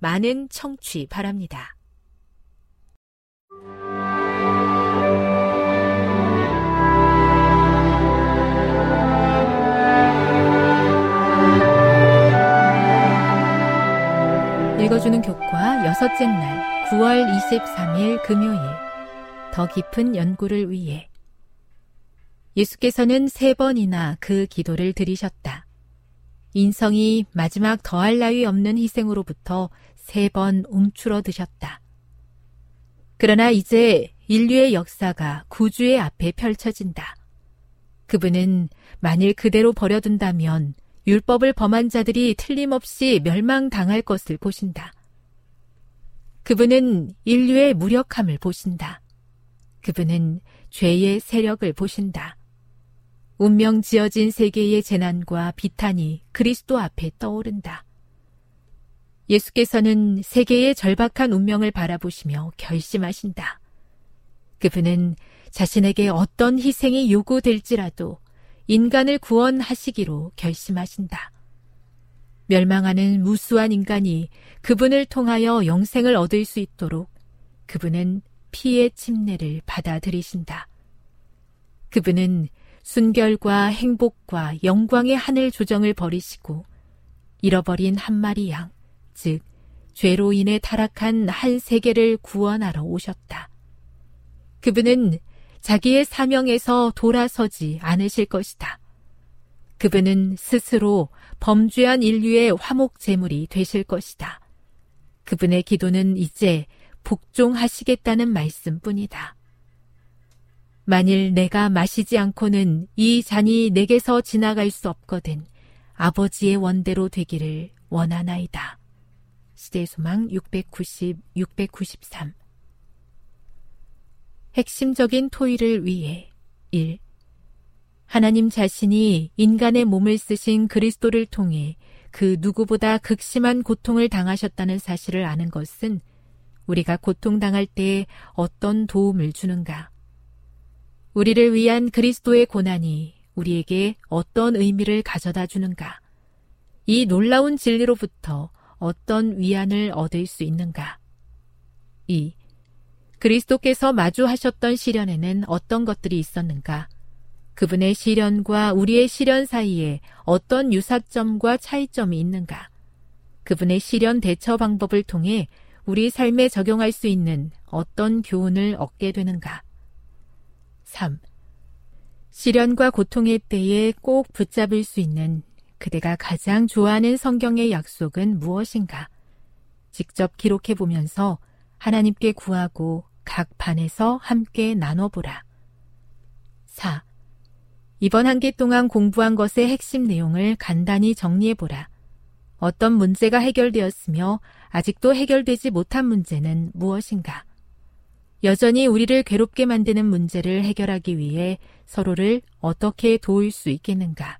많은 청취 바랍니다. 읽어주는 교과 여섯째 날 9월 23일 금요일 더 깊은 연구를 위해 예수께서는 세 번이나 그 기도를 드리셨다. 인성이 마지막 더할 나위 없는 희생으로부터 세 번 움츠러드셨다. 그러나 이제 인류의 역사가 구주의 앞에 펼쳐진다. 그분은 만일 그대로 버려둔다면 율법을 범한 자들이 틀림없이 멸망당할 것을 보신다. 그분은 인류의 무력함을 보신다. 그분은 죄의 세력을 보신다. 운명 지어진 세계의 재난과 비탄이 그리스도 앞에 떠오른다. 예수께서는 세계의 절박한 운명을 바라보시며 결심하신다. 그분은 자신에게 어떤 희생이 요구될지라도 인간을 구원하시기로 결심하신다. 멸망하는 무수한 인간이 그분을 통하여 영생을 얻을 수 있도록 그분은 피의 침례를 받아들이신다. 그분은 순결과 행복과 영광의 하늘 조정을 버리시고 잃어버린 한 마리 양, 즉 죄로 인해 타락한 한 세계를 구원하러 오셨다. 그분은 자기의 사명에서 돌아서지 않으실 것이다. 그분은 스스로 범죄한 인류의 화목 제물이 되실 것이다. 그분의 기도는 이제 복종하시겠다는 말씀뿐이다. 만일 내가 마시지 않고는 이 잔이 내게서 지나갈 수 없거든 아버지의 원대로 되기를 원하나이다. 시대 소망 690, 693 핵심적인 토의를 위해 1. 하나님 자신이 인간의 몸을 쓰신 그리스도를 통해 그 누구보다 극심한 고통을 당하셨다는 사실을 아는 것은 우리가 고통당할 때 어떤 도움을 주는가? 우리를 위한 그리스도의 고난이 우리에게 어떤 의미를 가져다 주는가? 이 놀라운 진리로부터 어떤 위안을 얻을 수 있는가? 2. 그리스도께서 마주하셨던 시련에는 어떤 것들이 있었는가? 그분의 시련과 우리의 시련 사이에 어떤 유사점과 차이점이 있는가? 그분의 시련 대처 방법을 통해 우리 삶에 적용할 수 있는 어떤 교훈을 얻게 되는가? 3. 시련과 고통의 때에 꼭 붙잡을 수 있는 그대가 가장 좋아하는 성경의 약속은 무엇인가? 직접 기록해 보면서 하나님께 구하고 각 반에서 함께 나눠보라. 4. 이번 한기 동안 공부한 것의 핵심 내용을 간단히 정리해보라. 어떤 문제가 해결되었으며 아직도 해결되지 못한 문제는 무엇인가? 여전히 우리를 괴롭게 만드는 문제를 해결하기 위해 서로를 어떻게 도울 수 있겠는가?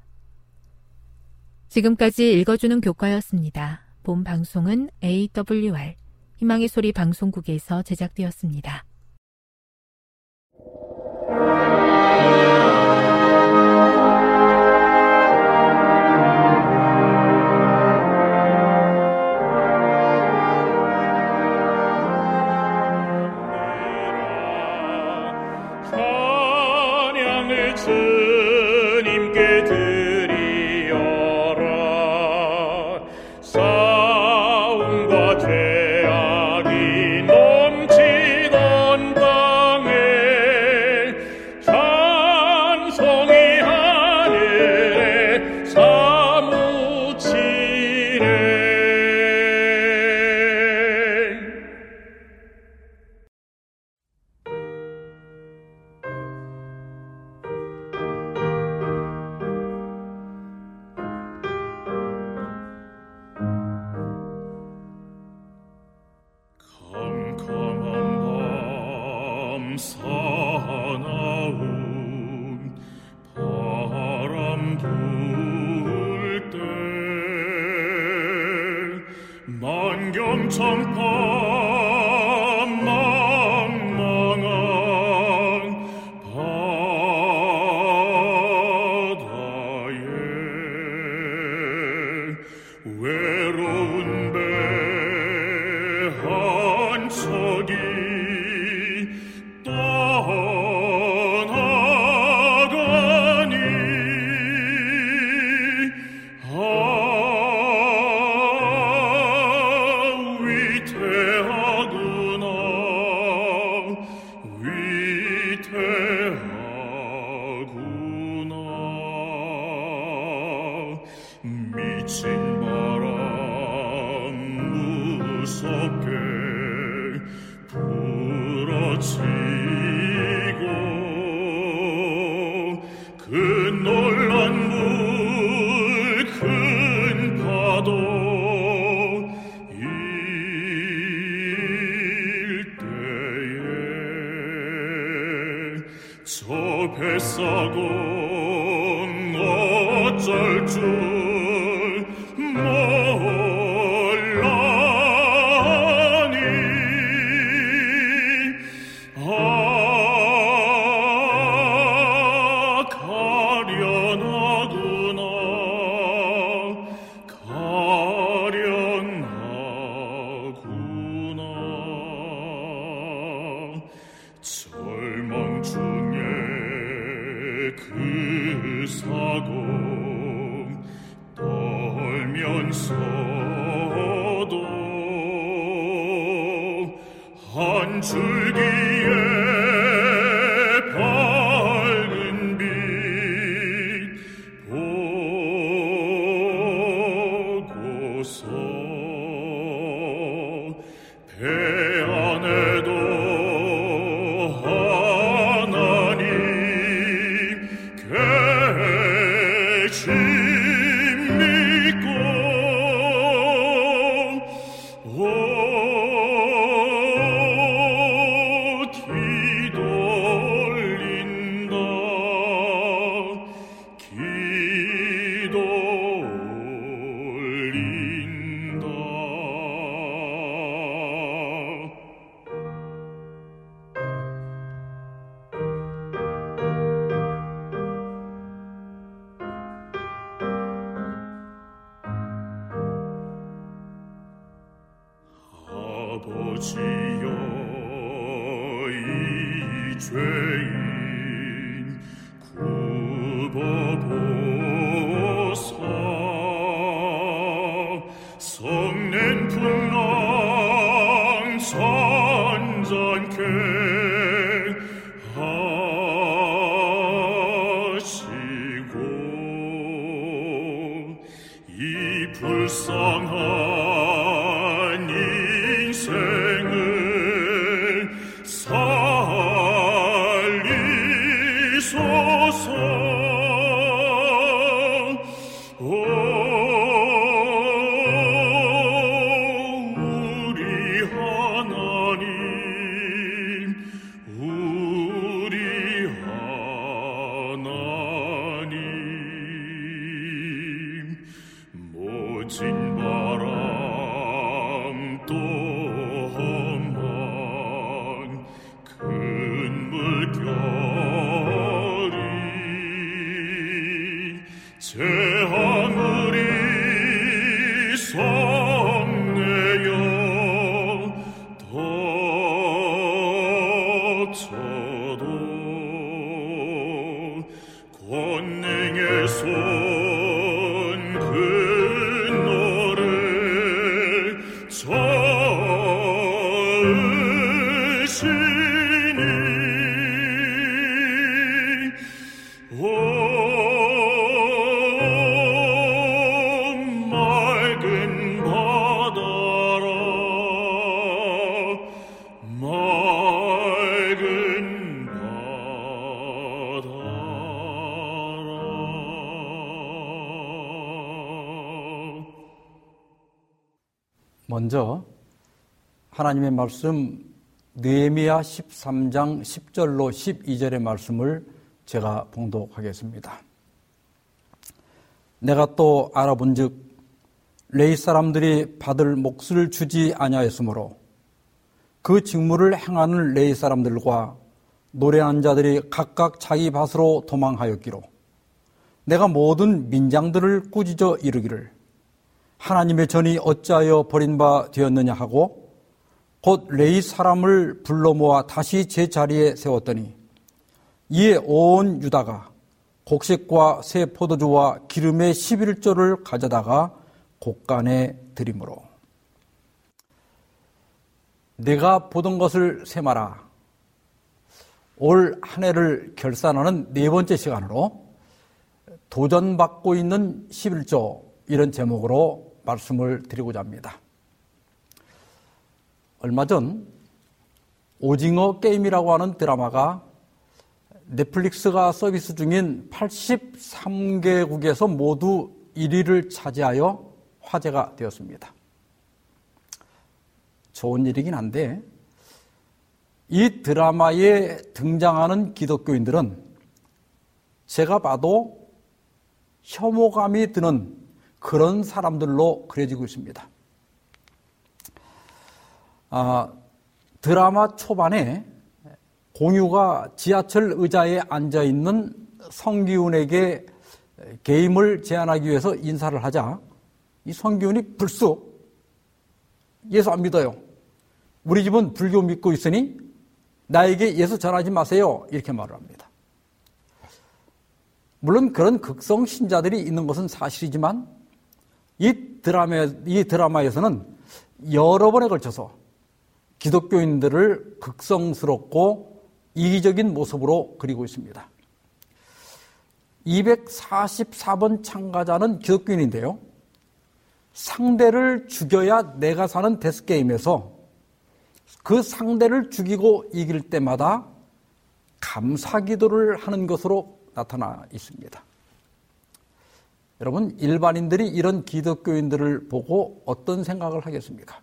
지금까지 읽어주는 교과였습니다. 본 방송은 AWR 희망의 소리 방송국에서 제작되었습니다. 먼저 하나님의 말씀 느헤미야 13장 10절로 12절의 말씀을 제가 봉독하겠습니다. 내가 또 알아본즉 레이 사람들이 받을 몫을 주지 아니하였으므로 그 직무를 행하는 레이 사람들과 노래하는 자들이 각각 자기 밭으로 도망하였기로 내가 모든 민장들을 꾸짖어 이르기를 하나님의 전이 어찌하여 버린 바 되었느냐 하고 곧 레이 사람을 불러 모아 다시 제 자리에 세웠더니 이에 온 유다가 곡식과 새 포도주와 기름의 11조를 가져다가 곡간에 드림으로. 내가 보던 것을 세마라. 올 한 해를 결산하는 네 번째 시간으로 도전받고 있는 11조 이런 제목으로 말씀을 드리고자 합니다. 얼마 전 오징어 게임이라고 하는 드라마가 넷플릭스가 서비스 중인 83개국에서 모두 1위를 차지하여 화제가 되었습니다. 좋은 일이긴 한데 이 드라마에 등장하는 기독교인들은 제가 봐도 혐오감이 드는 그런 사람들로 그려지고 있습니다. 아, 드라마 초반에 공유가 지하철 의자에 앉아 있는 성기훈에게 게임을 제안하기 위해서 인사를 하자 이 성기훈이 불쑥 예수 안 믿어요. 우리 집은 불교 믿고 있으니 나에게 예수 전하지 마세요. 이렇게 말을 합니다. 물론 그런 극성 신자들이 있는 것은 사실이지만 이 드라마, 이 드라마에서는 여러 번에 걸쳐서 기독교인들을 극성스럽고 이기적인 모습으로 그리고 있습니다. 244번 참가자는 기독교인인데요. 상대를 죽여야 내가 사는 데스게임에서 그 상대를 죽이고 이길 때마다 감사 기도를 하는 것으로 나타나 있습니다. 여러분, 일반인들이 이런 기독교인들을 보고 어떤 생각을 하겠습니까?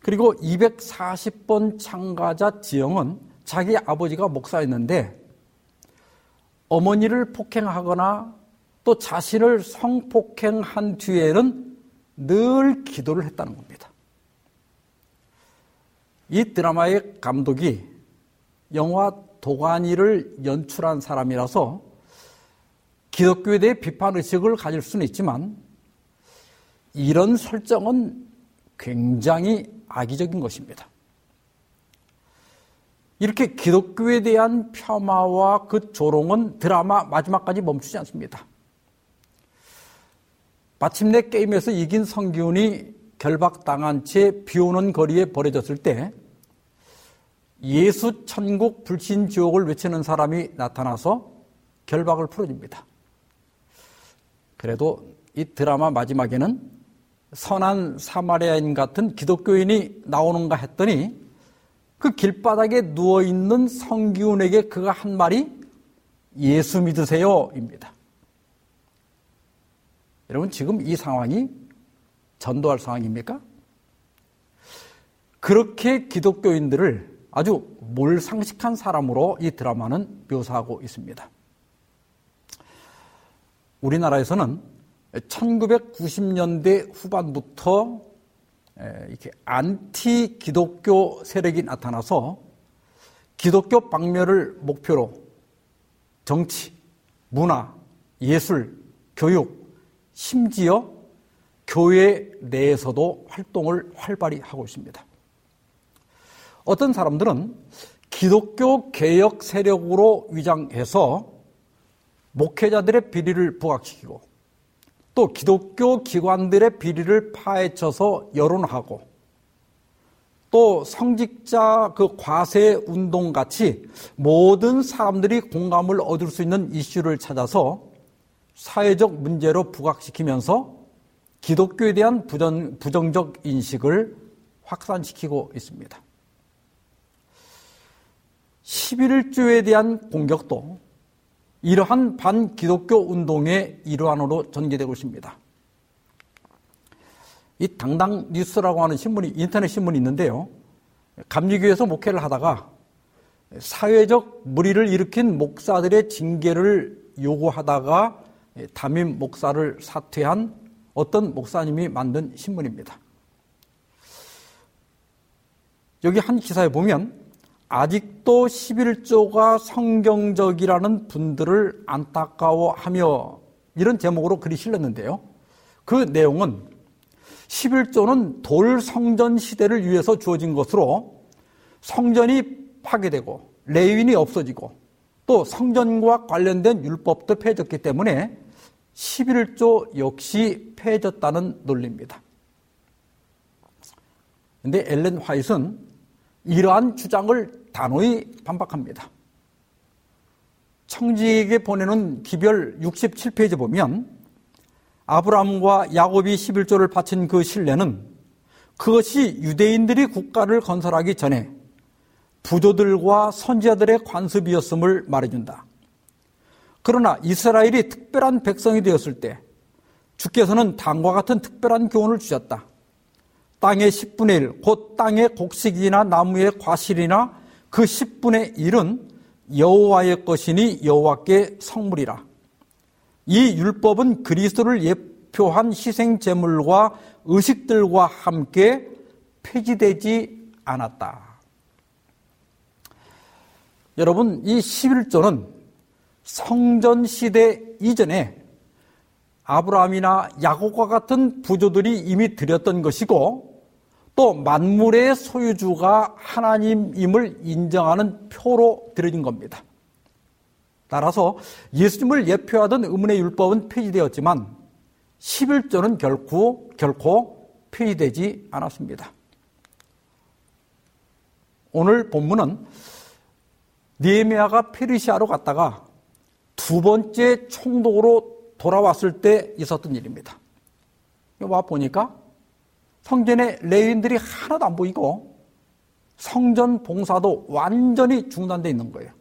그리고 240번 참가자 지영은 자기 아버지가 목사였는데 어머니를 폭행하거나 또 자신을 성폭행한 뒤에는 늘 기도를 했다는 겁니다. 이 드라마의 감독이 영화 도가니를 연출한 사람이라서 기독교에 대해 비판 의식을 가질 수는 있지만 이런 설정은 굉장히 악의적인 것입니다. 이렇게 기독교에 대한 폄하와 그 조롱은 드라마 마지막까지 멈추지 않습니다. 마침내 게임에서 이긴 성기훈이 결박당한 채 비오는 거리에 버려졌을 때 예수 천국 불신 지옥을 외치는 사람이 나타나서 결박을 풀어줍니다. 그래도 이 드라마 마지막에는 선한 사마리아인 같은 기독교인이 나오는가 했더니 그 길바닥에 누워있는 성기훈에게 그가 한 말이 예수 믿으세요 입니다. 여러분 지금 이 상황이 전도할 상황입니까? 그렇게 기독교인들을 아주 몰상식한 사람으로 이 드라마는 묘사하고 있습니다. 우리나라에서는 1990년대 후반부터 이렇게 안티 기독교 세력이 나타나서 기독교 박멸을 목표로 정치, 문화, 예술, 교육, 심지어 교회 내에서도 활동을 활발히 하고 있습니다. 어떤 사람들은 기독교 개혁 세력으로 위장해서 목회자들의 비리를 부각시키고 또 기독교 기관들의 비리를 파헤쳐서 여론하고 또 성직자 그 과세 운동 같이 모든 사람들이 공감을 얻을 수 있는 이슈를 찾아서 사회적 문제로 부각시키면서 기독교에 대한 부정, 부정적 인식을 확산시키고 있습니다. 11일주에 대한 공격도 이러한 반기독교 운동의 일환으로 전개되고 있습니다. 이 당당 뉴스라고 하는 신문이 인터넷 신문이 있는데요. 감리교에서 목회를 하다가 사회적 무리를 일으킨 목사들의 징계를 요구하다가 담임 목사를 사퇴한 어떤 목사님이 만든 신문입니다. 여기 한 기사에 보면 아직도 11조가 성경적이라는 분들을 안타까워하며 이런 제목으로 글이 실렸는데요. 그 내용은 11조는 돌 성전 시대를 위해서 주어진 것으로 성전이 파괴되고 레윈이 없어지고 또 성전과 관련된 율법도 폐해졌기 때문에 11조 역시 폐해졌다는 논리입니다. 근데 엘렌 화이트는 이러한 주장을 단호히 반박합니다. 청지에게 보내는 기별 67페이지 보면 아브라함과 야곱이 11조를 바친 그 신뢰는 그것이 유대인들이 국가를 건설하기 전에 부조들과 선지자들의 관습이었음을 말해준다. 그러나 이스라엘이 특별한 백성이 되었을 때 주께서는 당과 같은 특별한 교훈을 주셨다. 땅의 10분의 1, 곧 땅의 곡식이나 나무의 과실이나 그 10분의 1은 여호와의 것이니 여호와께 성물이라. 이 율법은 그리스도를 예표한 희생 제물과 의식들과 함께 폐지되지 않았다. 여러분, 이 11조는 성전 시대 이전에 아브라함이나 야곱과 같은 부조들이 이미 드렸던 것이고 또 만물의 소유주가 하나님임을 인정하는 표로 드려진 겁니다. 따라서 예수님을 예표하던 의문의 율법은 폐지되었지만 11조는 결코 결코 폐지되지 않았습니다. 오늘 본문은 니에미아가 페르시아로 갔다가 두 번째 총독으로 돌아왔을 때 있었던 일입니다. 와 보니까 성전에 레위인들이 하나도 안 보이고 성전 봉사도 완전히 중단돼 있는 거예요.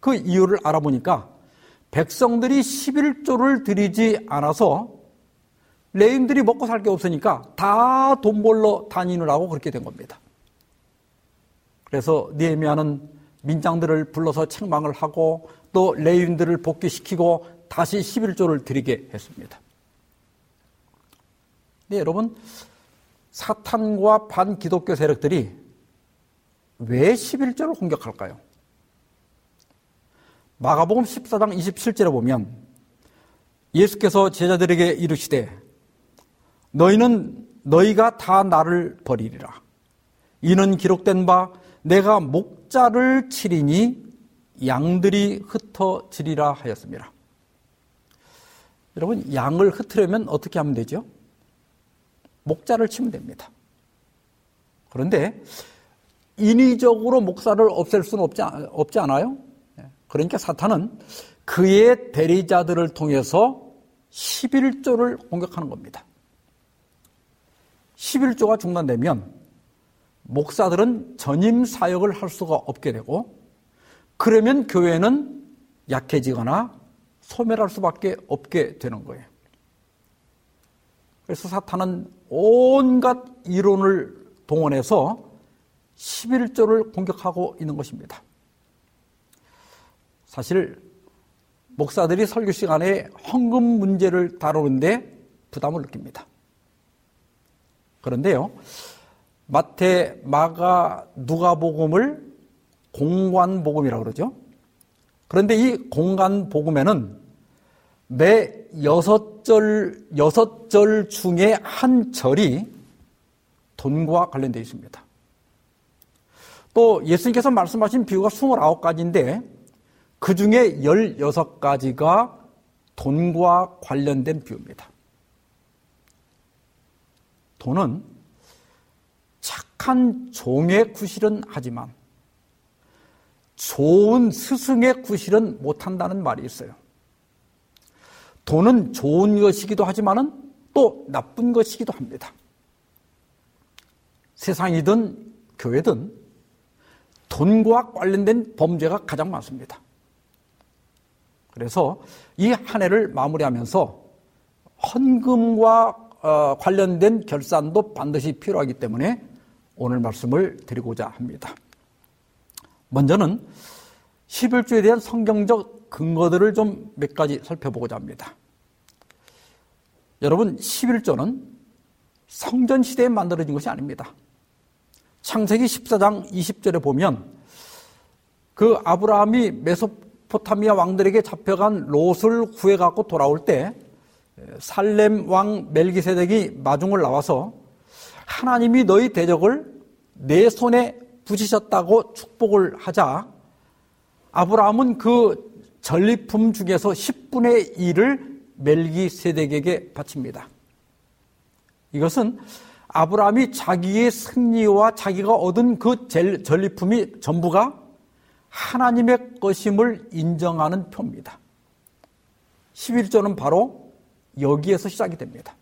그 이유를 알아보니까 백성들이 11조를 드리지 않아서 레위인들이 먹고 살 게 없으니까 다 돈 벌러 다니느라고 그렇게 된 겁니다. 그래서 느헤미야는 민장들을 불러서 책망을 하고 또 레위인들을 복귀시키고 다시 11조를 드리게 했습니다. 네, 여러분 사탄과 반기독교 세력들이 왜 11절을 공격할까요? 마가복음 14장 27절에 보면 예수께서 제자들에게 이르시되 너희는 너희가 다 나를 버리리라. 이는 기록된 바 내가 목자를 치리니 양들이 흩어지리라 하였습니다. 여러분 양을 흩으려면 어떻게 하면 되죠? 목자를 치면 됩니다. 그런데 인위적으로 목사를 없앨 수는 없지, 없지 않아요? 예. 그러니까 사탄은 그의 대리자들을 통해서 11조를 공격하는 겁니다. 11조가 중단되면 목사들은 전임 사역을 할 수가 없게 되고 그러면 교회는 약해지거나 소멸할 수밖에 없게 되는 거예요. 그래서 사탄은 온갖 이론을 동원해서 11조를 공격하고 있는 것입니다. 사실 목사들이 설교 시간에 헌금 문제를 다루는데 부담을 느낍니다. 그런데요, 마태, 마가, 누가복음을 공관복음이라고 그러죠. 그런데 이 공관복음에는 매 여섯 절, 여섯 절 중에 한 절이 돈과 관련되어 있습니다. 또 예수님께서 말씀하신 비유가 29가지인데 그 중에 16가지가 돈과 관련된 비유입니다. 돈은 착한 종의 구실은 하지만 좋은 스승의 구실은 못한다는 말이 있어요. 돈은 좋은 것이기도 하지만은 또 나쁜 것이기도 합니다. 세상이든 교회든 돈과 관련된 범죄가 가장 많습니다. 그래서 이 한 해를 마무리하면서 헌금과 어, 관련된 결산도 반드시 필요하기 때문에 오늘 말씀을 드리고자 합니다. 먼저는 11조에 대한 성경적 근거들을 좀 몇 가지 살펴보고자 합니다. 여러분, 11조는 성전 시대에 만들어진 것이 아닙니다. 창세기 14장 20절에 보면 그 아브라함이 메소포타미아 왕들에게 잡혀간 롯을 구해갖고 돌아올 때 살렘 왕 멜기세덱이 마중을 나와서 하나님이 너희 대적을 내 손에 부지셨다고 축복을 하자 아브라함은 그 전리품 중에서 10분의 1을 멜기세덱에게 바칩니다. 이것은 아브라함이 자기의 승리와 자기가 얻은 그 전리품이 전부가 하나님의 것임을 인정하는 표입니다. 11조는 바로 여기에서 시작이 됩니다.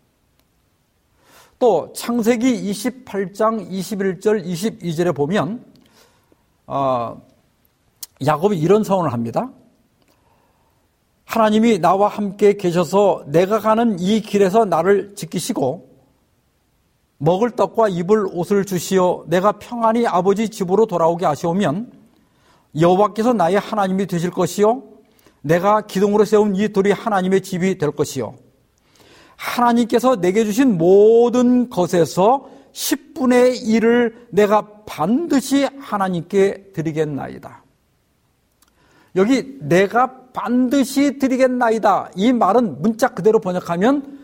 또 창세기 28장 21절 22절에 보면 어, 야곱이 이런 서원을 합니다. 하나님이 나와 함께 계셔서 내가 가는 이 길에서 나를 지키시고 먹을 떡과 입을 옷을 주시어 내가 평안히 아버지 집으로 돌아오게 하시오면 여호와께서 나의 하나님이 되실 것이요 내가 기둥으로 세운 이 돌이 하나님의 집이 될 것이요 하나님께서 내게 주신 모든 것에서 10분의 1을 내가 반드시 하나님께 드리겠나이다. 여기 내가 반드시 드리겠나이다. 이 말은 문자 그대로 번역하면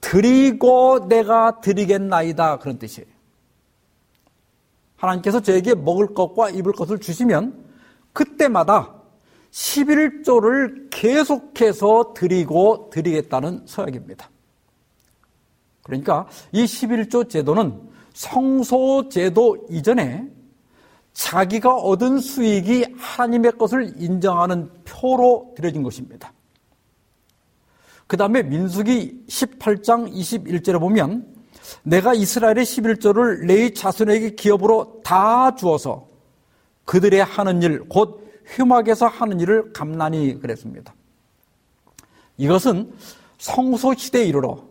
드리고 내가 드리겠나이다. 그런 뜻이에요. 하나님께서 저에게 먹을 것과 입을 것을 주시면 그때마다 11조를 계속해서 드리고 드리겠다는 서약입니다. 그러니까 이 11조 제도는 성소 제도 이전에 자기가 얻은 수익이 하나님의 것을 인정하는 표로 드려진 것입니다. 그 다음에 민숙이 18장 21절에 보면 내가 이스라엘의 11조를 레이 자손에게 기업으로 다 주어서 그들의 하는 일, 곧 휘막에서 하는 일을 감난히 그랬습니다. 이것은 성소 시대에 이르러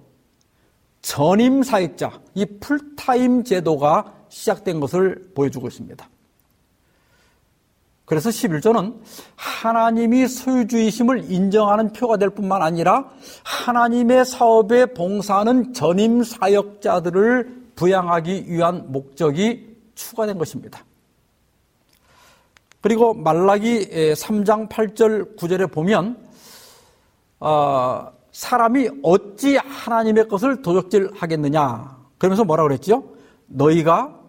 전임 사역자, 이 풀타임 제도가 시작된 것을 보여주고 있습니다. 그래서 11조는 하나님이 소유주의심을 인정하는 표가 될 뿐만 아니라 하나님의 사업에 봉사하는 전임 사역자들을 부양하기 위한 목적이 추가된 것입니다. 그리고 말라기 3장 8절 9절에 보면 어, 사람이 어찌 하나님의 것을 도적질 하겠느냐. 그러면서 뭐라 그랬죠? 너희가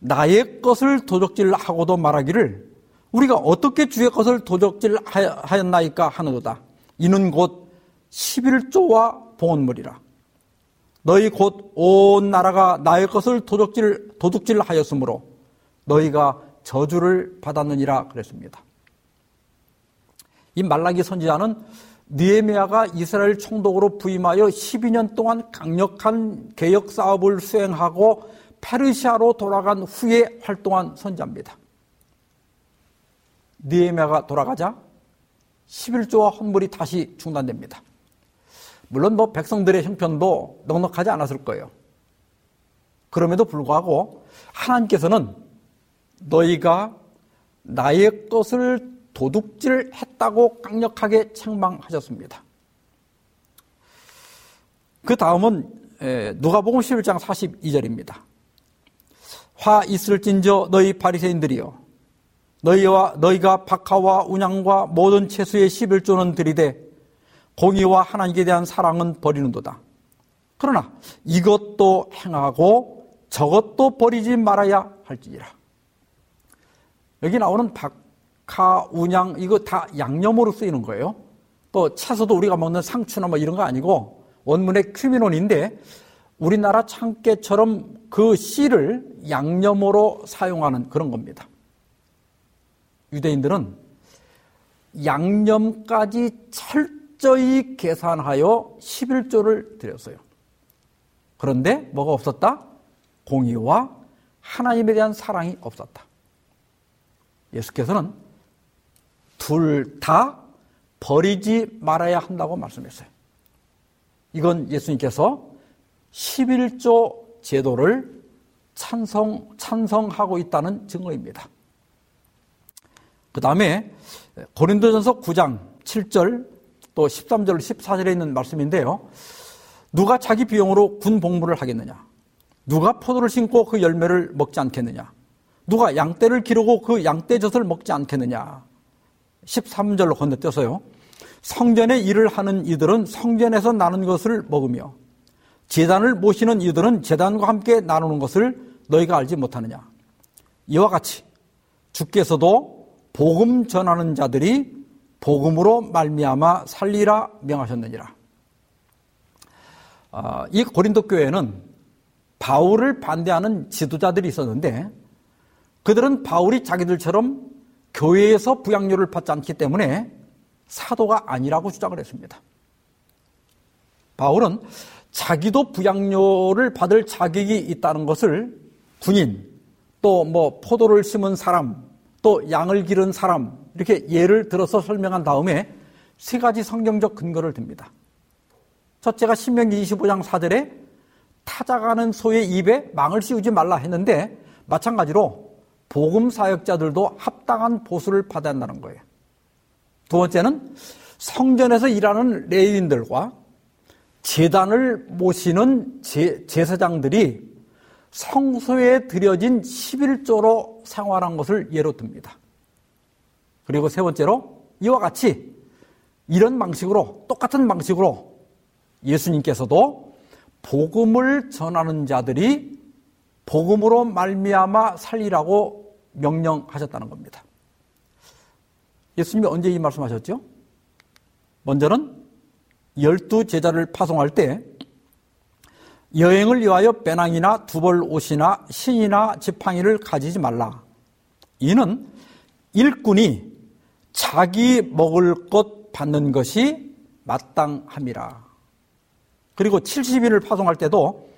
나의 것을 도적질 하고도 말하기를 우리가 어떻게 주의 것을 도적질 하였나이까 하는도다. 이는 곧 11조와 봉헌물이라. 너희 곧 온 나라가 나의 것을 도적질, 도둑질 하였으므로 너희가 저주를 받았느니라 그랬습니다. 이 말라기 선지자는 니에미아가 이스라엘 총독으로 부임하여 12년 동안 강력한 개혁 사업을 수행하고 페르시아로 돌아간 후에 활동한 선자입니다. 니에미아가 돌아가자 11조와 헌물이 다시 중단됩니다. 물론 뭐 백성들의 형편도 넉넉하지 않았을 거예요. 그럼에도 불구하고 하나님께서는 너희가 나의 것을 도둑질 했다고 강력하게 책망하셨습니다. 그 다음은 누가복음 11장 42절입니다. 화 있을진저 너희 바리새인들이여 너희와 너희가 박하와 운양과 모든 채수의 11조는 들이되 공의와 하나님께 대한 사랑은 버리는도다. 그러나 이것도 행하고 저것도 버리지 말아야 할지니라. 여기 나오는 박하, 운양 이거 다 양념으로 쓰이는 거예요. 또 채소도 우리가 먹는 상추나 뭐 이런 거 아니고 원문의 큐미논인데 우리나라 참깨처럼 그 씨를 양념으로 사용하는 그런 겁니다. 유대인들은 양념까지 철저히 계산하여 11조를 드렸어요. 그런데 뭐가 없었다? 공의와 하나님에 대한 사랑이 없었다. 예수께서는 둘 다 버리지 말아야 한다고 말씀했어요. 이건 예수님께서 11조 제도를 찬성, 찬성하고 있다는 증거입니다. 그 다음에 고린도전서 9장 7절 또 13절 14절에 있는 말씀인데요. 누가 자기 비용으로 군 복무를 하겠느냐? 누가 포도를 심고 그 열매를 먹지 않겠느냐? 누가 양떼를 기르고 그 양떼 젖을 먹지 않겠느냐? 13절로 건너뛰어서요. 성전의 일을 하는 이들은 성전에서 나눈 것을 먹으며 재단을 모시는 이들은 재단과 함께 나누는 것을 너희가 알지 못하느냐? 이와 같이 주께서도 복음 전하는 자들이 복음으로 말미암아 살리라 명하셨느니라. 아, 이 고린도 교회는 바울을 반대하는 지도자들이 있었는데 그들은 바울이 자기들처럼 교회에서 부양료를 받지 않기 때문에 사도가 아니라고 주장을 했습니다. 바울은 자기도 부양료를 받을 자격이 있다는 것을 군인, 또 뭐 포도를 심은 사람, 또 양을 기른 사람, 이렇게 예를 들어서 설명한 다음에 세 가지 성경적 근거를 듭니다. 첫째가 신명기 25장 4절에 타작하는 소의 입에 망을 씌우지 말라 했는데 마찬가지로 복음 사역자들도 합당한 보수를 받아야 한다는 거예요. 두 번째는 성전에서 일하는 레인들과 재단을 모시는 제, 제사장들이 성소에 들여진 11조로 생활한 것을 예로 듭니다. 그리고 세 번째로 이와 같이 이런 방식으로 똑같은 방식으로 예수님께서도 복음을 전하는 자들이 복음으로 말미암아 살리라고 명령하셨다는 겁니다. 예수님이 언제 이 말씀하셨죠? 먼저는 열두 제자를 파송할 때 여행을 위하여 배낭이나 두벌 옷이나 신이나 지팡이를 가지지 말라. 이는 일꾼이 자기 먹을 것 받는 것이 마땅함이라. 그리고 70인을 파송할 때도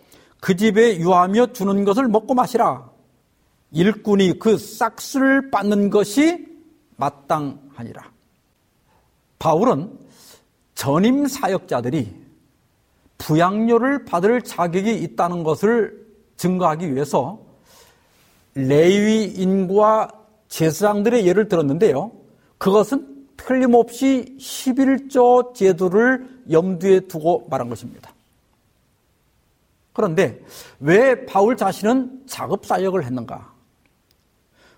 그 집에 유하며 주는 것을 먹고 마시라. 일꾼이 그 싹스를 받는 것이 마땅하니라. 바울은 전임 사역자들이 부양료를 받을 자격이 있다는 것을 증거하기 위해서 레위인과 제사장들의 예를 들었는데요. 그것은 틀림없이 11조 제도를 염두에 두고 말한 것입니다. 그런데 왜 바울 자신은 작업 사역을 했는가?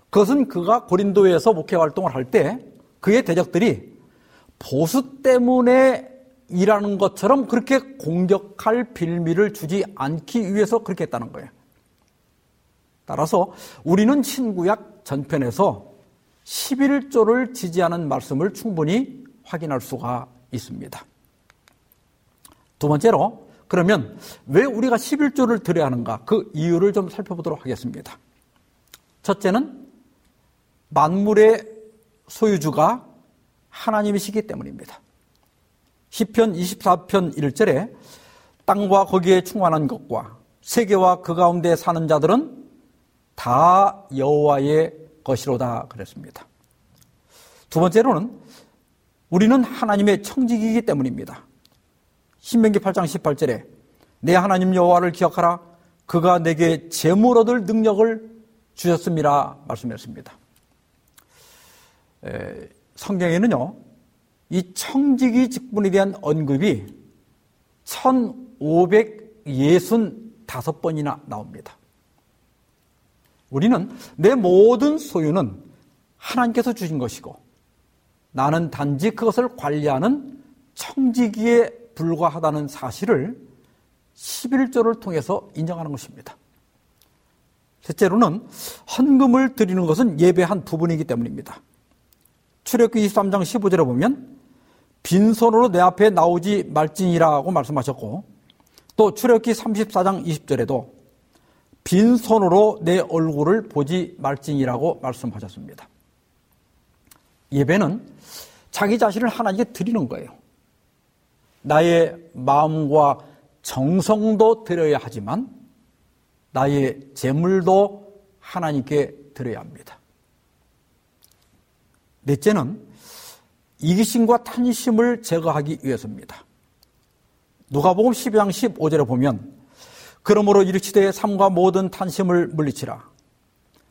그것은 그가 고린도에서 목회 활동을 할 때 그의 대적들이 보수 때문에 일하는 것처럼 그렇게 공격할 빌미를 주지 않기 위해서 그렇게 했다는 거예요. 따라서 우리는 신구약 전편에서 11조를 지지하는 말씀을 충분히 확인할 수가 있습니다. 두 번째로 그러면 왜 우리가 11조를 드려야 하는가 그 이유를 좀 살펴보도록 하겠습니다. 첫째는 만물의 소유주가 하나님이시기 때문입니다. 시편 24편 1절에 땅과 거기에 충만한 것과 세계와 그 가운데 사는 자들은 다 여호와의 것이로다 그랬습니다. 두 번째로는 우리는 하나님의 청직이기 때문입니다. 신명기 8장 18절에 내 하나님 여호와를 기억하라 그가 내게 재물 얻을 능력을 주셨습니다 말씀했습니다. 에, 성경에는요 이 청지기 직분에 대한 언급이 1565번이나 나옵니다. 우리는 내 모든 소유는 하나님께서 주신 것이고 나는 단지 그것을 관리하는 청지기에 불과하다는 사실을 11조를 통해서 인정하는 것입니다. 셋째로는 헌금을 드리는 것은 예배 한 부분이기 때문입니다. 출애굽기 23장 15절에 보면 빈손으로 내 앞에 나오지 말지니라고 말씀하셨고 또 출애굽기 34장 20절에도 빈손으로 내 얼굴을 보지 말지니라고 말씀하셨습니다. 예배는 자기 자신을 하나님께 드리는 거예요. 나의 마음과 정성도 드려야 하지만 나의 재물도 하나님께 드려야 합니다. 넷째는 이기심과 탄심을 제거하기 위해서입니다. 누가복음 12장 15절에 보면 그러므로 이르치되 삶과 모든 탄심을 물리치라.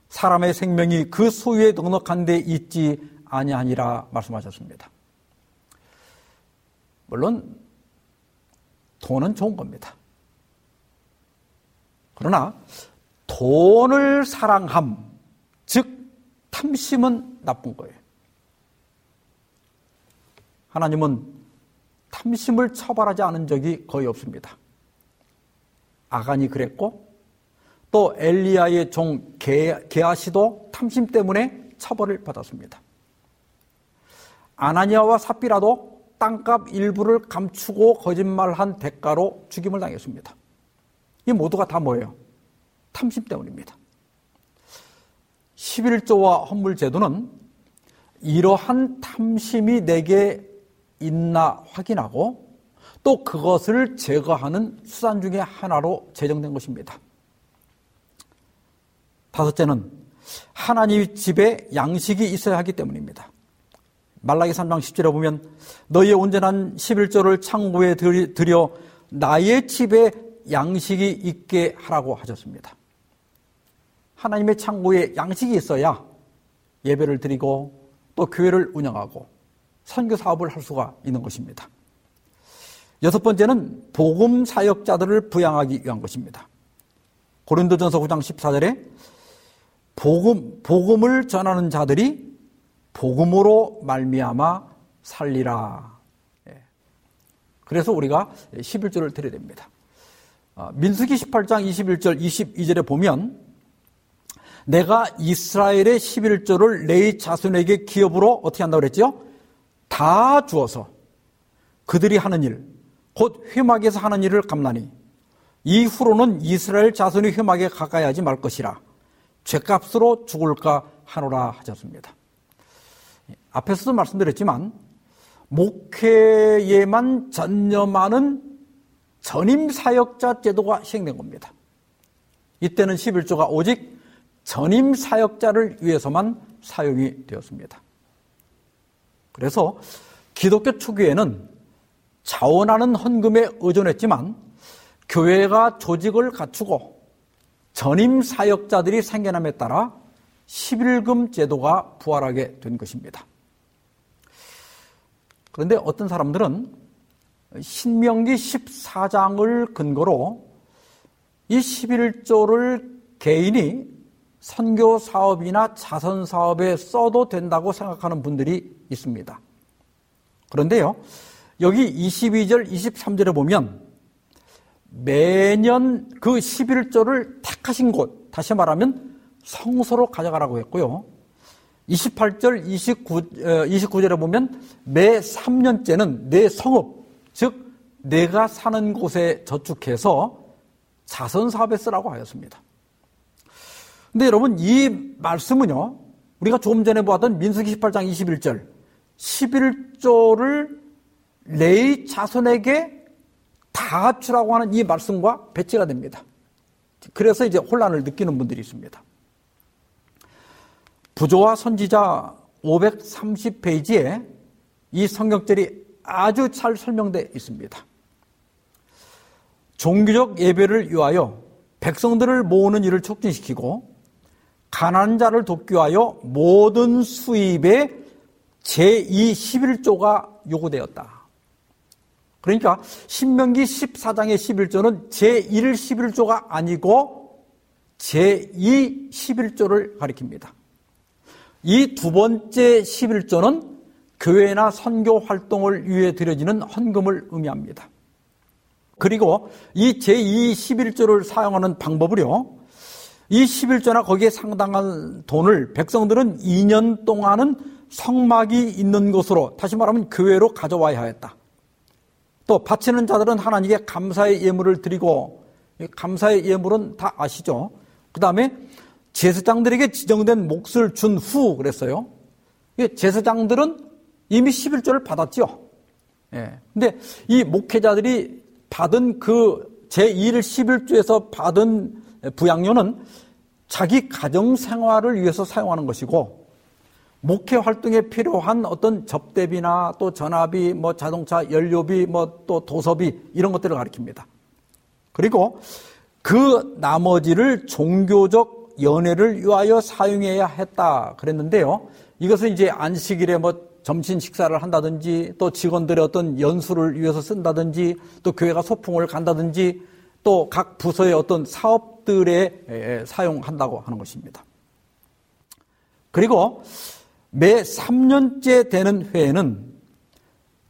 사람의 생명이 그 소유에 넉넉한 데 있지 아니하니라 말씀하셨습니다. 물론 돈은 좋은 겁니다. 그러나 돈을 사랑함, 즉 탐심은 나쁜 거예요. 하나님은 탐심을 처벌하지 않은 적이 거의 없습니다. 아간이 그랬고 또 엘리야의 종 게하시도 탐심 때문에 처벌을 받았습니다. 아나니아와 삽비라도 땅값 일부를 감추고 거짓말한 대가로 죽임을 당했습니다. 이 모두가 다 뭐예요? 탐심 때문입니다. 11조와 헌물 제도는 이러한 탐심이 내게 있나 확인하고 또 그것을 제거하는 수단 중의 하나로 제정된 것입니다. 다섯째는 하나님 집에 양식이 있어야 하기 때문입니다. 말라기 3장 10절에 보면 너희의 온전한 11조를 창고에 들여 나의 집에 양식이 있게 하라고 하셨습니다. 하나님의 창고에 양식이 있어야 예배를 드리고 또 교회를 운영하고 선교 사업을 할 수가 있는 것입니다. 여섯 번째는 복음 사역자들을 부양하기 위한 것입니다. 고린도전서 9장 14절에 복음 복음을 전하는 자들이 복음으로 말미암아 살리라. 예. 그래서 우리가 11절을 드려야 됩니다. 아, 민수기 18장 21절 22절에 보면 내가 이스라엘의 11조를 레이 자손에게 기업으로 어떻게 한다고 그랬죠? 다 주어서 그들이 하는 일, 곧 회막에서 하는 일을 감나니 이후로는 이스라엘 자손이 회막에 가까이 하지 말 것이라 죄값으로 죽을까 하노라 하셨습니다. 앞에서도 말씀드렸지만 목회에만 전념하는 전임 사역자 제도가 시행된 겁니다. 이때는 11조가 오직 전임 사역자를 위해서만 사용이 되었습니다. 그래서 기독교 초기에는 자원하는 헌금에 의존했지만 교회가 조직을 갖추고 전임 사역자들이 생겨남에 따라 11금 제도가 부활하게 된 것입니다. 그런데 어떤 사람들은 신명기 14장을 근거로 이 11조를 개인이 선교 사업이나 자선 사업에 써도 된다고 생각하는 분들이 있습니다. 그런데요, 여기 22절, 23절에 보면 매년 그 11조를 택하신 곳, 다시 말하면 성소로 가져가라고 했고요. 28절, 29, 29절에 보면 매 3년째는 내 성읍, 즉, 내가 사는 곳에 저축해서 자선 사업에 쓰라고 하였습니다. 근데 여러분, 이 말씀은요, 우리가 조금 전에 보았던 민수기 18장 21절, 11조를 레이 자손에게 다 주라고 하는 이 말씀과 배치가 됩니다. 그래서 이제 혼란을 느끼는 분들이 있습니다. 부조와 선지자 530페이지에 이 성경절이 아주 잘 설명되어 있습니다. 종교적 예배를 위하여 백성들을 모으는 일을 촉진시키고 가난한 자를 돕기 위하여 모든 수입의 제2 11조가 요구되었다. 그러니까 신명기 14장의 11조는 제1 11조가 아니고 제2 11조를 가리킵니다. 이 두 번째 11조는 교회나 선교 활동을 위해 드려지는 헌금을 의미합니다. 그리고 이 제2 11조를 사용하는 방법을요. 이 11조나 거기에 상당한 돈을 백성들은 2년 동안은 성막이 있는 곳으로 다시 말하면 교회로 가져와야 하였다. 또 바치는 자들은 하나님께 감사의 예물을 드리고 감사의 예물은 다 아시죠? 그 다음에 제사장들에게 지정된 몫을 준 후 그랬어요. 제사장들은 이미 11조를 받았죠. 예. 근데 이 목회자들이 받은 그 제1 11조에서 받은 부양료는 자기 가정 생활을 위해서 사용하는 것이고 목회 활동에 필요한 어떤 접대비나 또 전화비, 뭐 자동차 연료비, 뭐 또 도서비 이런 것들을 가리킵니다. 그리고 그 나머지를 종교적 연애를 위하여 사용해야 했다 그랬는데요. 이것은 이제 안식일에 뭐 점심 식사를 한다든지 또 직원들의 어떤 연수를 위해서 쓴다든지 또 교회가 소풍을 간다든지 또 각 부서의 어떤 사업들에 사용한다고 하는 것입니다. 그리고 매 3년째 되는 회에는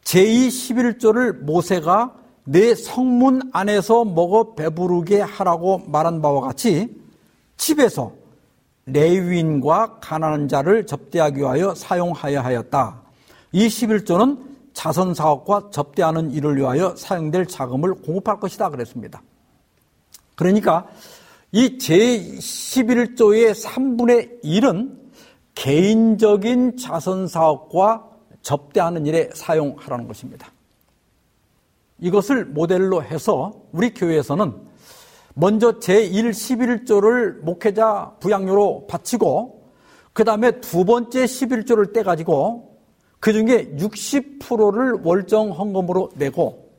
제2 11조를 모세가 내 성문 안에서 먹어 배부르게 하라고 말한 바와 같이 집에서 레위인과 가난한 자를 접대하기 위하여 사용하여야 하였다. 이 11조는 자선 사업과 접대하는 일을 위하여 사용될 자금을 공급할 것이다 그랬습니다. 그러니까 이 제11조의 3분의 1은 개인적인 자선 사업과 접대하는 일에 사용하라는 것입니다. 이것을 모델로 해서 우리 교회에서는 먼저 제1 11조를 목회자 부양료로 바치고 그 다음에 두 번째 11조를 떼가지고 그 중에 60%를 월정 헌금으로 내고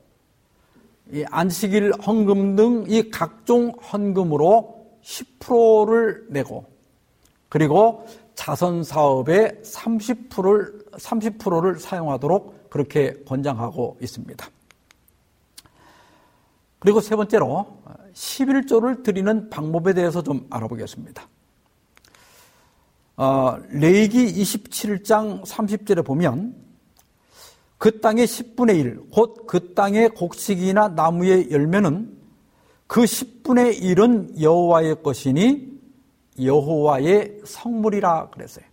이 안식일 헌금 등 이 각종 헌금으로 10%를 내고 그리고 자선 사업의 30%를 30%를 사용하도록 그렇게 권장하고 있습니다. 그리고 세 번째로 11조를 드리는 방법에 대해서 좀 알아보겠습니다. 어, 레이기 27장 30절에 보면 그 땅의 10분의 1, 곧 그 땅의 곡식이나 나무의 열매는 그 10분의 1은 여호와의 것이니 여호와의 성물이라 그랬어요.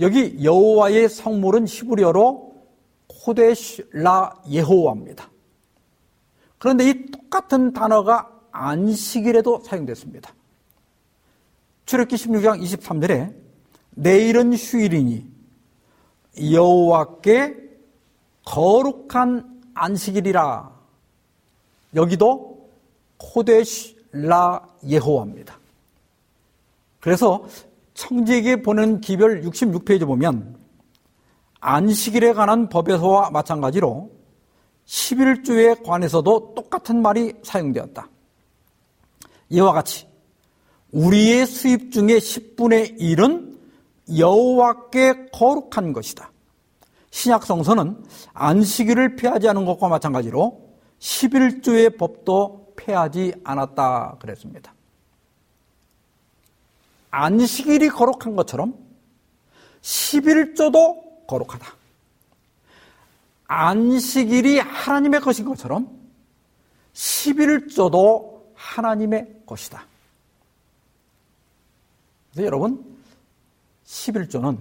여기 여호와의 성물은 히브리어로 코데라 예호와입니다. 그런데 이 똑같은 단어가 안식일에도 사용됐습니다. 출애기 16장 23절에 내일은 휴일이니 여호와께 거룩한 안식일이라 여기도 코데시라 예호와입니다. 그래서 청지에게 보낸 기별 66페이지 보면 안식일에 관한 법에서와 마찬가지로 11주에 관해서도 똑같은 말이 사용되었다. 이와 같이 우리의 수입 중에 10분의 1은 여호와께 거룩한 것이다. 신약 성서는 안식일을 폐하지 않은 것과 마찬가지로 11조의 법도 폐하지 않았다 그랬습니다. 안식일이 거룩한 것처럼 11조도 거룩하다. 안식일이 하나님의 것인 것처럼 11조도 하나님의 것이다. 그래서 여러분, 11조는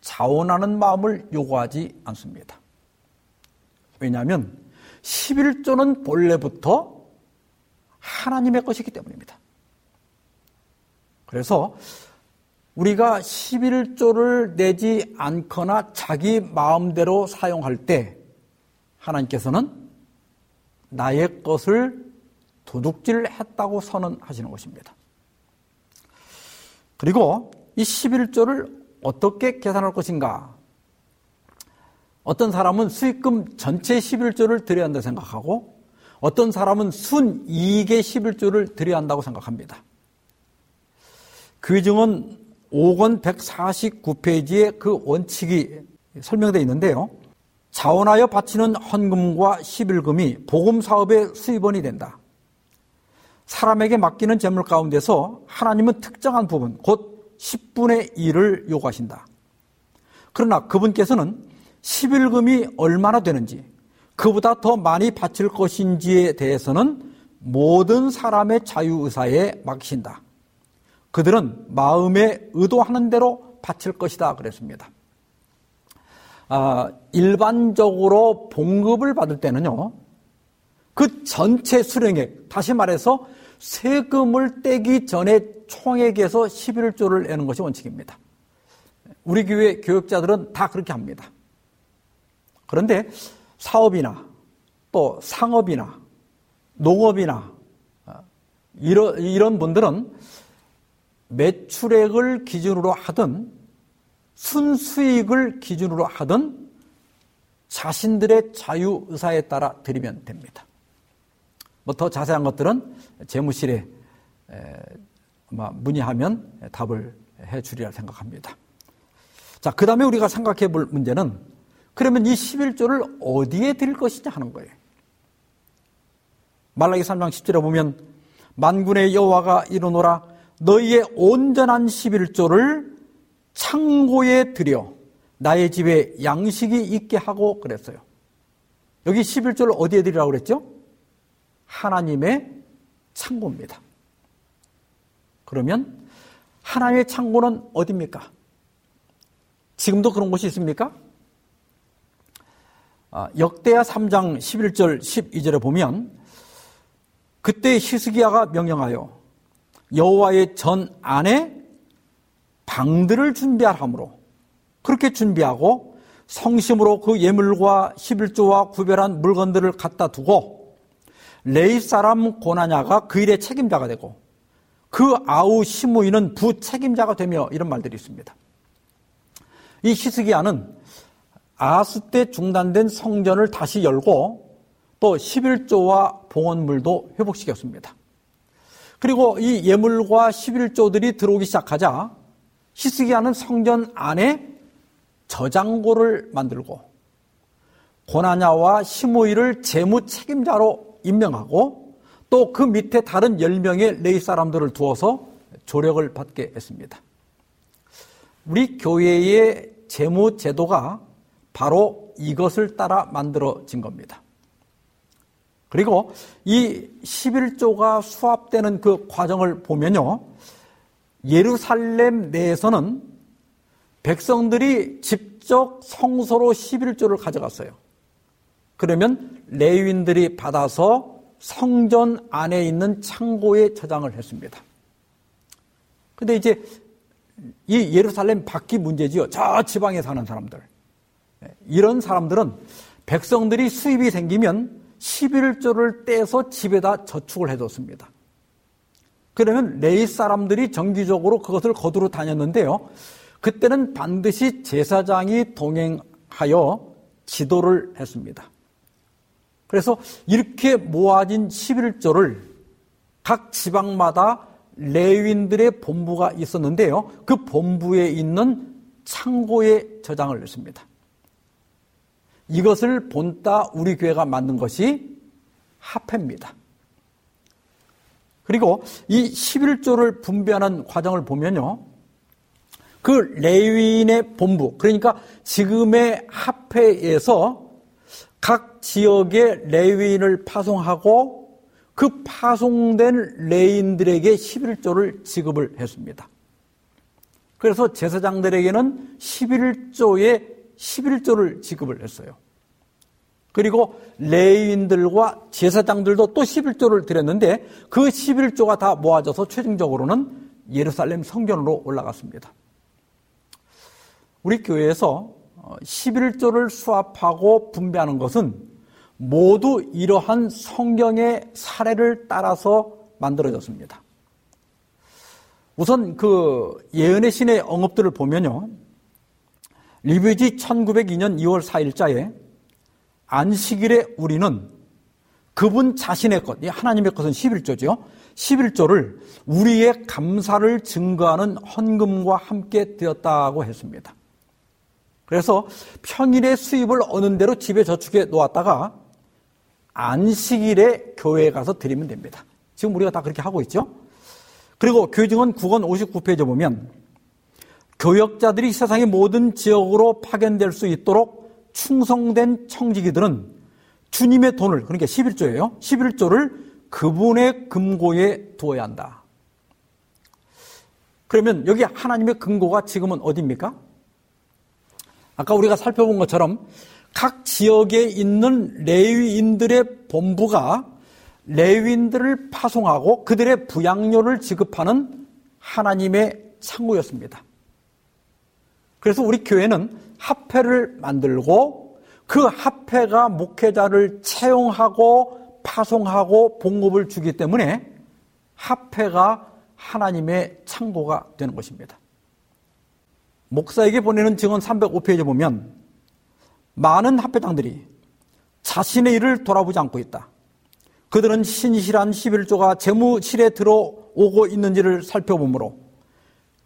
자원하는 마음을 요구하지 않습니다. 왜냐하면 11조는 본래부터 하나님의 것이기 때문입니다. 그래서 우리가 11조를 내지 않거나 자기 마음대로 사용할 때 하나님께서는 나의 것을 도둑질 했다고 선언하시는 것입니다. 그리고 이 11조를 어떻게 계산할 것인가? 어떤 사람은 수익금 전체 11조를 드려야 한다 생각하고 어떤 사람은 순 2개 11조를 드려야 한다고 생각합니다. 규정은 5권 149페이지에 그 원칙이 설명되어 있는데요. 자원하여 바치는 헌금과 11금이 복음 사업의 수입원이 된다. 사람에게 맡기는 재물 가운데서 하나님은 특정한 부분, 곧 10분의 1을 요구하신다. 그러나 그분께서는 11금이 얼마나 되는지, 그보다 더 많이 바칠 것인지에 대해서는 모든 사람의 자유의사에 맡기신다. 그들은 마음에 의도하는 대로 바칠 것이다. 그랬습니다. 아, 일반적으로 봉급을 받을 때는요, 그 전체 수령액, 다시 말해서 세금을 떼기 전에 총액에서 11조를 내는 것이 원칙입니다. 우리 교회 교육자들은 다 그렇게 합니다. 그런데 사업이나 또 상업이나 농업이나 이런, 이런 분들은 매출액을 기준으로 하든 순수익을 기준으로 하든 자신들의 자유 의사에 따라 드리면 됩니다. 뭐 더 자세한 것들은 재무실에 문의하면 답을 해 주리라 생각합니다. 자, 그 다음에 우리가 생각해 볼 문제는 그러면 이 11조를 어디에 드릴 것이냐 하는 거예요. 말라기 3장 10절에 보면 만군의 여호와가 이르노라 너희의 온전한 11조를 창고에 들여 나의 집에 양식이 있게 하고 그랬어요. 여기 11조를 어디에 드리라고 그랬죠? 하나님의 창고입니다. 그러면 하나님의 창고는 어디입니까? 지금도 그런 곳이 있습니까? 아, 역대하 3장 11절 12절에 보면 그때 히스기야가 명령하여 여호와의 전 안에 방들을 준비하므로 그렇게 준비하고 성심으로 그 예물과 11조와 구별한 물건들을 갖다 두고 레이 사람 고나냐가 그 일의 책임자가 되고 그 아우 시무이는 부책임자가 되며 이런 말들이 있습니다. 이 히스기야는 아스 때 중단된 성전을 다시 열고 또 11조와 봉헌물도 회복시켰습니다. 그리고 이 예물과 11조들이 들어오기 시작하자 히스기야는 성전 안에 저장고를 만들고 고나냐와 시모이를 재무 책임자로 임명하고 또 그 밑에 다른 10명의 레이 사람들을 두어서 조력을 받게 했습니다. 우리 교회의 재무 제도가 바로 이것을 따라 만들어진 겁니다. 그리고 이 11조가 수합되는 그 과정을 보면요. 예루살렘 내에서는 백성들이 직접 성소로 11조를 가져갔어요. 그러면 레위인들이 받아서 성전 안에 있는 창고에 저장을 했습니다. 근데 이제 이 예루살렘 밖이 문제지요. 저 지방에 사는 사람들. 이런 사람들은 백성들이 수입이 생기면 11조를 떼서 집에다 저축을 해뒀습니다. 그러면 레이 사람들이 정기적으로 그것을 거두러 다녔는데요. 그때는 반드시 제사장이 동행하여 지도를 했습니다. 그래서 이렇게 모아진 11조를 각 지방마다 레윈들의 본부가 있었는데요. 그 본부에 있는 창고에 저장을 했습니다. 이것을 본따 우리 교회가 만든 것이 합회입니다. 그리고 이 11조를 분배하는 과정을 보면요. 그 레위인의 본부, 그러니까 지금의 합회에서 각 지역의 레위인을 파송하고 그 파송된 레인들에게 11조를 지급을 했습니다. 그래서 제사장들에게는 11조의 11조를 지급을 했어요. 그리고 레인들과 제사장들도 또 11조를 드렸는데 그 11조가 다 모아져서 최종적으로는 예루살렘 성전으로 올라갔습니다. 우리 교회에서 11조를 수합하고 분배하는 것은 모두 이러한 성경의 사례를 따라서 만들어졌습니다. 우선 그 예언의 신의 언급들을 보면요. 리뷰지 1902년 2월 4일자에 안식일에 우리는 그분 자신의 것, 하나님의 것은 11조죠. 11조를 우리의 감사를 증거하는 헌금과 함께 되었다고 했습니다. 그래서 평일에 수입을 어느 대로 집에 저축해 놓았다가 안식일에 교회에 가서 드리면 됩니다. 지금 우리가 다 그렇게 하고 있죠. 그리고 교증은 9권 59페이지 보면 교역자들이 세상의 모든 지역으로 파견될 수 있도록 충성된 청지기들은 주님의 돈을 그러니까 11조예요. 11조를 그분의 금고에 두어야 한다. 그러면 여기 하나님의 금고가 지금은 어디입니까? 아까 우리가 살펴본 것처럼 각 지역에 있는 레위인들의 본부가 레위인들을 파송하고 그들의 부양료를 지급하는 하나님의 창구였습니다. 그래서 우리 교회는 합회를 만들고 그 합회가 목회자를 채용하고 파송하고 봉급을 주기 때문에 합회가 하나님의 창고가 되는 것입니다. 목사에게 보내는 증언 305페이지 보면 많은 합회장들이 자신의 일을 돌아보지 않고 있다. 그들은 신실한 11조가 재무실에 들어오고 있는지를 살펴보므로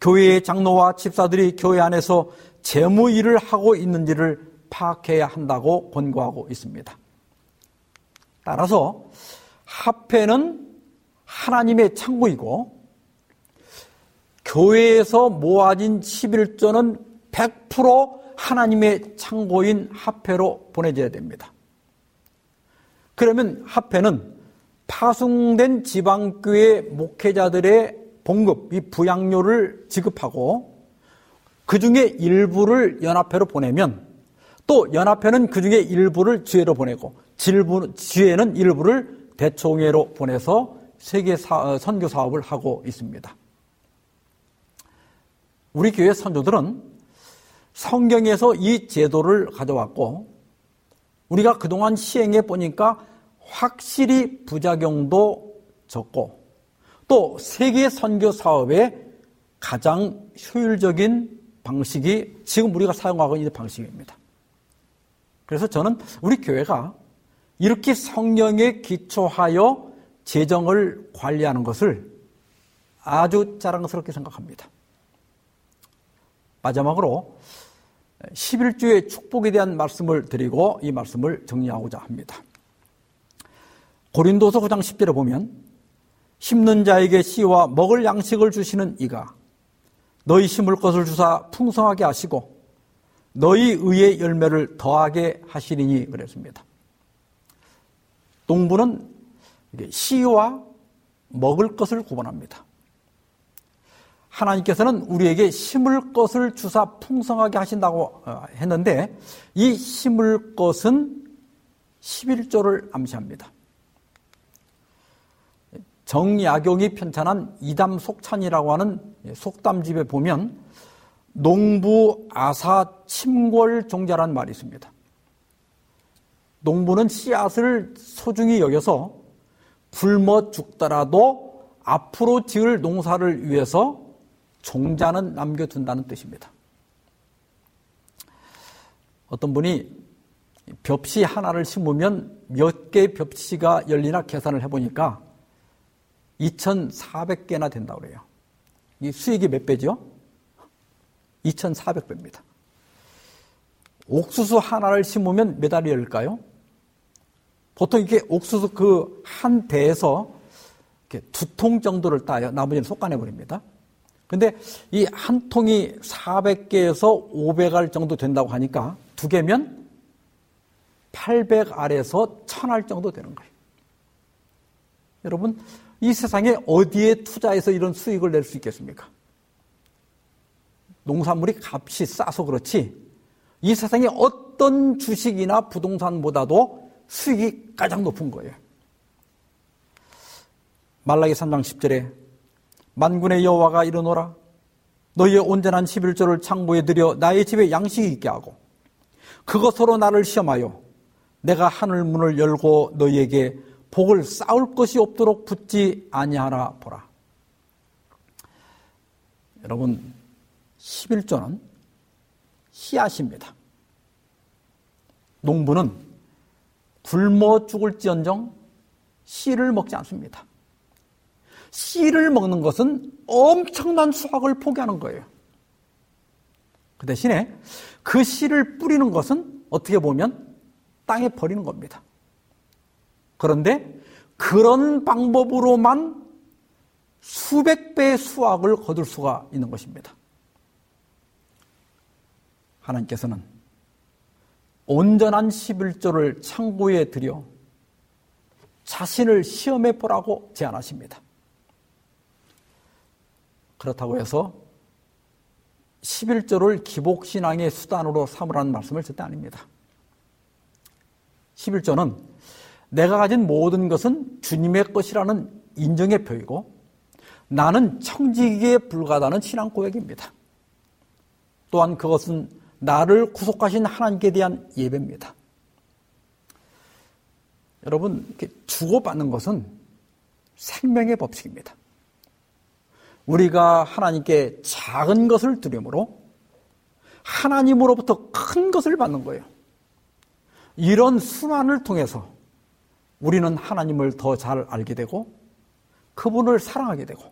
교회의 장로와 집사들이 교회 안에서 재무 일을 하고 있는지를 파악해야 한다고 권고하고 있습니다. 따라서 합회는 하나님의 창고이고 교회에서 모아진 11조는 100% 하나님의 창고인 합회로 보내져야 됩니다. 그러면 합회는 파송된 지방교회 목회자들의 봉급, 이 부양료를 지급하고 그 중에 일부를 연합회로 보내면 또 연합회는 그 중에 일부를 지회로 보내고 지회는 일부를 대총회로 보내서 세계 어, 선교 사업을 하고 있습니다. 우리 교회 선조들은 성경에서 이 제도를 가져왔고 우리가 그동안 시행해 보니까 확실히 부작용도 적고 또 세계 선교 사업의 가장 효율적인 방식이 지금 우리가 사용하고 있는 방식입니다. 그래서 저는 우리 교회가 이렇게 성령에 기초하여 재정을 관리하는 것을 아주 자랑스럽게 생각합니다. 마지막으로 11주의 축복에 대한 말씀을 드리고 이 말씀을 정리하고자 합니다. 고린도서 9장 10절에 보면 심는 자에게 씨와 먹을 양식을 주시는 이가 너희 심을 것을 주사 풍성하게 하시고 너희 의의 열매를 더하게 하시리니 그랬습니다. 농부는 씨와 먹을 것을 구분합니다. 하나님께서는 우리에게 심을 것을 주사 풍성하게 하신다고 어, 했는데 이 심을 것은 11조를 암시합니다. 정약용이 편찬한 이담 속찬이라고 하는 속담집에 보면 농부 아사 침골 종자란 말이 있습니다. 농부는 씨앗을 소중히 여겨서 굶어 죽더라도 앞으로 지을 농사를 위해서 종자는 남겨둔다는 뜻입니다. 어떤 분이 벽시 하나를 심으면 몇 개의 벽시가 열리나 계산을 해보니까 2,400개나 된다고 그래요. 이 수익이 몇 배죠? 2,400배입니다. 옥수수 하나를 심으면 몇 알이 열까요? 보통 이렇게 옥수수 그 한 대에서 두통 정도를 따요. 나머지는 속간해버립니다. 근데 이 한 통이 400개에서 500알 정도 된다고 하니까 두 개면 800알에서 1000알 정도 되는 거예요. 여러분, 이 세상에 어디에 투자해서 이런 수익을 낼 수 있겠습니까? 농산물이 값이 싸서 그렇지 이 세상에 어떤 주식이나 부동산보다도 수익이 가장 높은 거예요. 말라기 3장 10절에 만군의 여호와가 이르노라 너희의 온전한 11조를 창고에 들여 나의 집에 양식이 있게 하고 그것으로 나를 시험하여 내가 하늘 문을 열고 너희에게 복을 쌓을 것이 없도록 붙지 아니하라 보라. 여러분 11조는 씨앗입니다. 농부는 굶어 죽을지언정 씨를 먹지 않습니다. 씨를 먹는 것은 엄청난 수확을 포기하는 거예요. 그 대신에 그 씨를 뿌리는 것은 어떻게 보면 땅에 버리는 겁니다. 그런데 그런 방법으로만 수백 배의 수확을 거둘 수가 있는 것입니다. 하나님께서는 온전한 11조를 창고에 들여 자신을 시험해 보라고 제안하십니다. 그렇다고 해서 11조를 기복신앙의 수단으로 삼으라는 말씀을 절대 아닙니다. 11조는 내가 가진 모든 것은 주님의 것이라는 인정의 표이고 나는 청지기에 불과하다는 신앙 고백입니다. 또한 그것은 나를 구속하신 하나님께 대한 예배입니다. 여러분, 주고받는 것은 생명의 법칙입니다. 우리가 하나님께 작은 것을 드림으로 하나님으로부터 큰 것을 받는 거예요. 이런 순환을 통해서 우리는 하나님을 더 잘 알게 되고 그분을 사랑하게 되고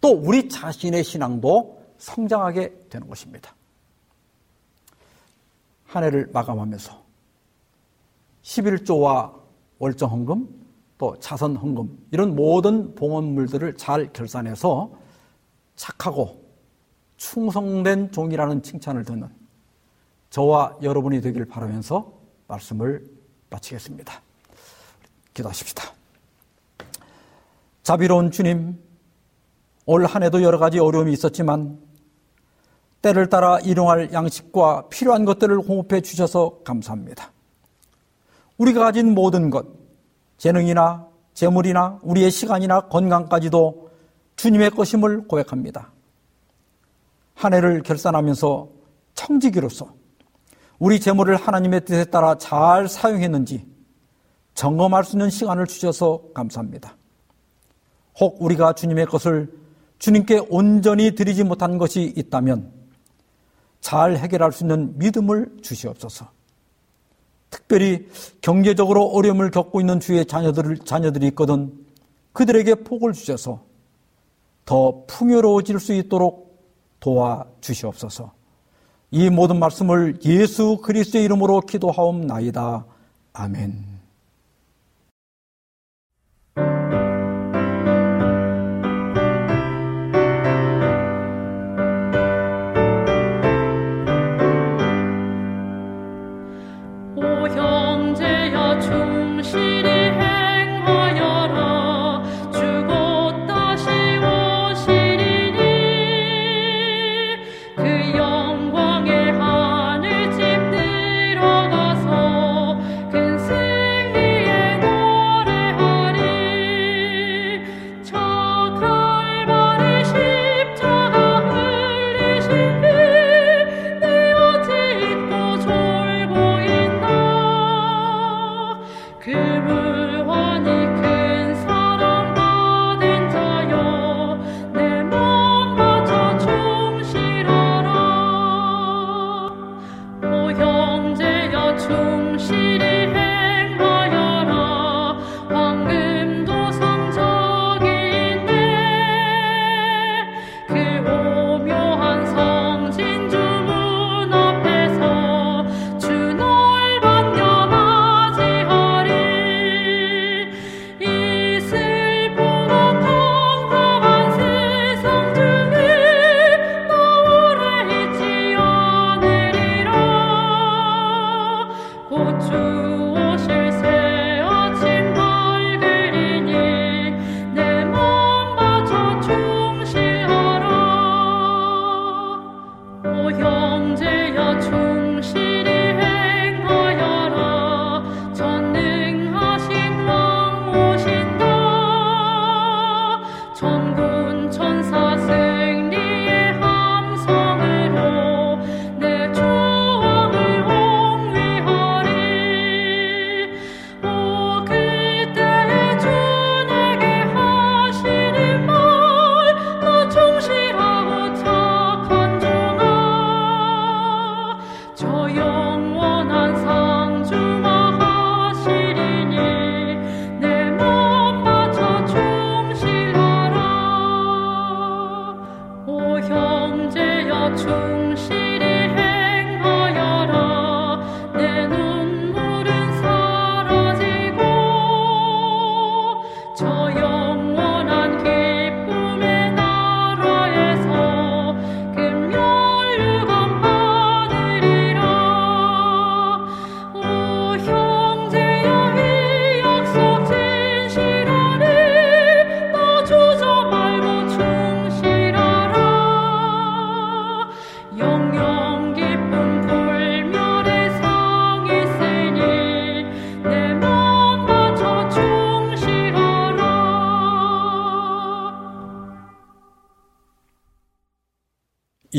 또 우리 자신의 신앙도 성장하게 되는 것입니다. 한 해를 마감하면서 11조와 월정 헌금 또 자선 헌금 이런 모든 봉헌물들을 잘 결산해서 착하고 충성된 종이라는 칭찬을 듣는 저와 여러분이 되길 바라면서 말씀을 마치겠습니다. 기도하십시다. 자비로운 주님, 올 한 해도 여러 가지 어려움이 있었지만 때를 따라 일용할 양식과 필요한 것들을 공급해 주셔서 감사합니다. 우리가 가진 모든 것, 재능이나 재물이나 우리의 시간이나 건강까지도 주님의 것임을 고백합니다. 한 해를 결산하면서 청지기로서 우리 재물을 하나님의 뜻에 따라 잘 사용했는지 점검할 수 있는 시간을 주셔서 감사합니다. 혹 우리가 주님의 것을 주님께 온전히 드리지 못한 것이 있다면 잘 해결할 수 있는 믿음을 주시옵소서. 특별히 경제적으로 어려움을 겪고 있는 주의 자녀들, 자녀들이 있거든 그들에게 복을 주셔서 더 풍요로워질 수 있도록 도와 주시옵소서. 이 모든 말씀을 예수 그리스도의 이름으로 기도하옵나이다. 아멘.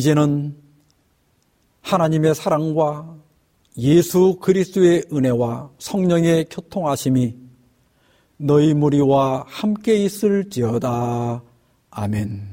이제는 하나님의 사랑과 예수 그리스도의 은혜와 성령의 교통하심이 너희 무리와 함께 있을지어다. 아멘.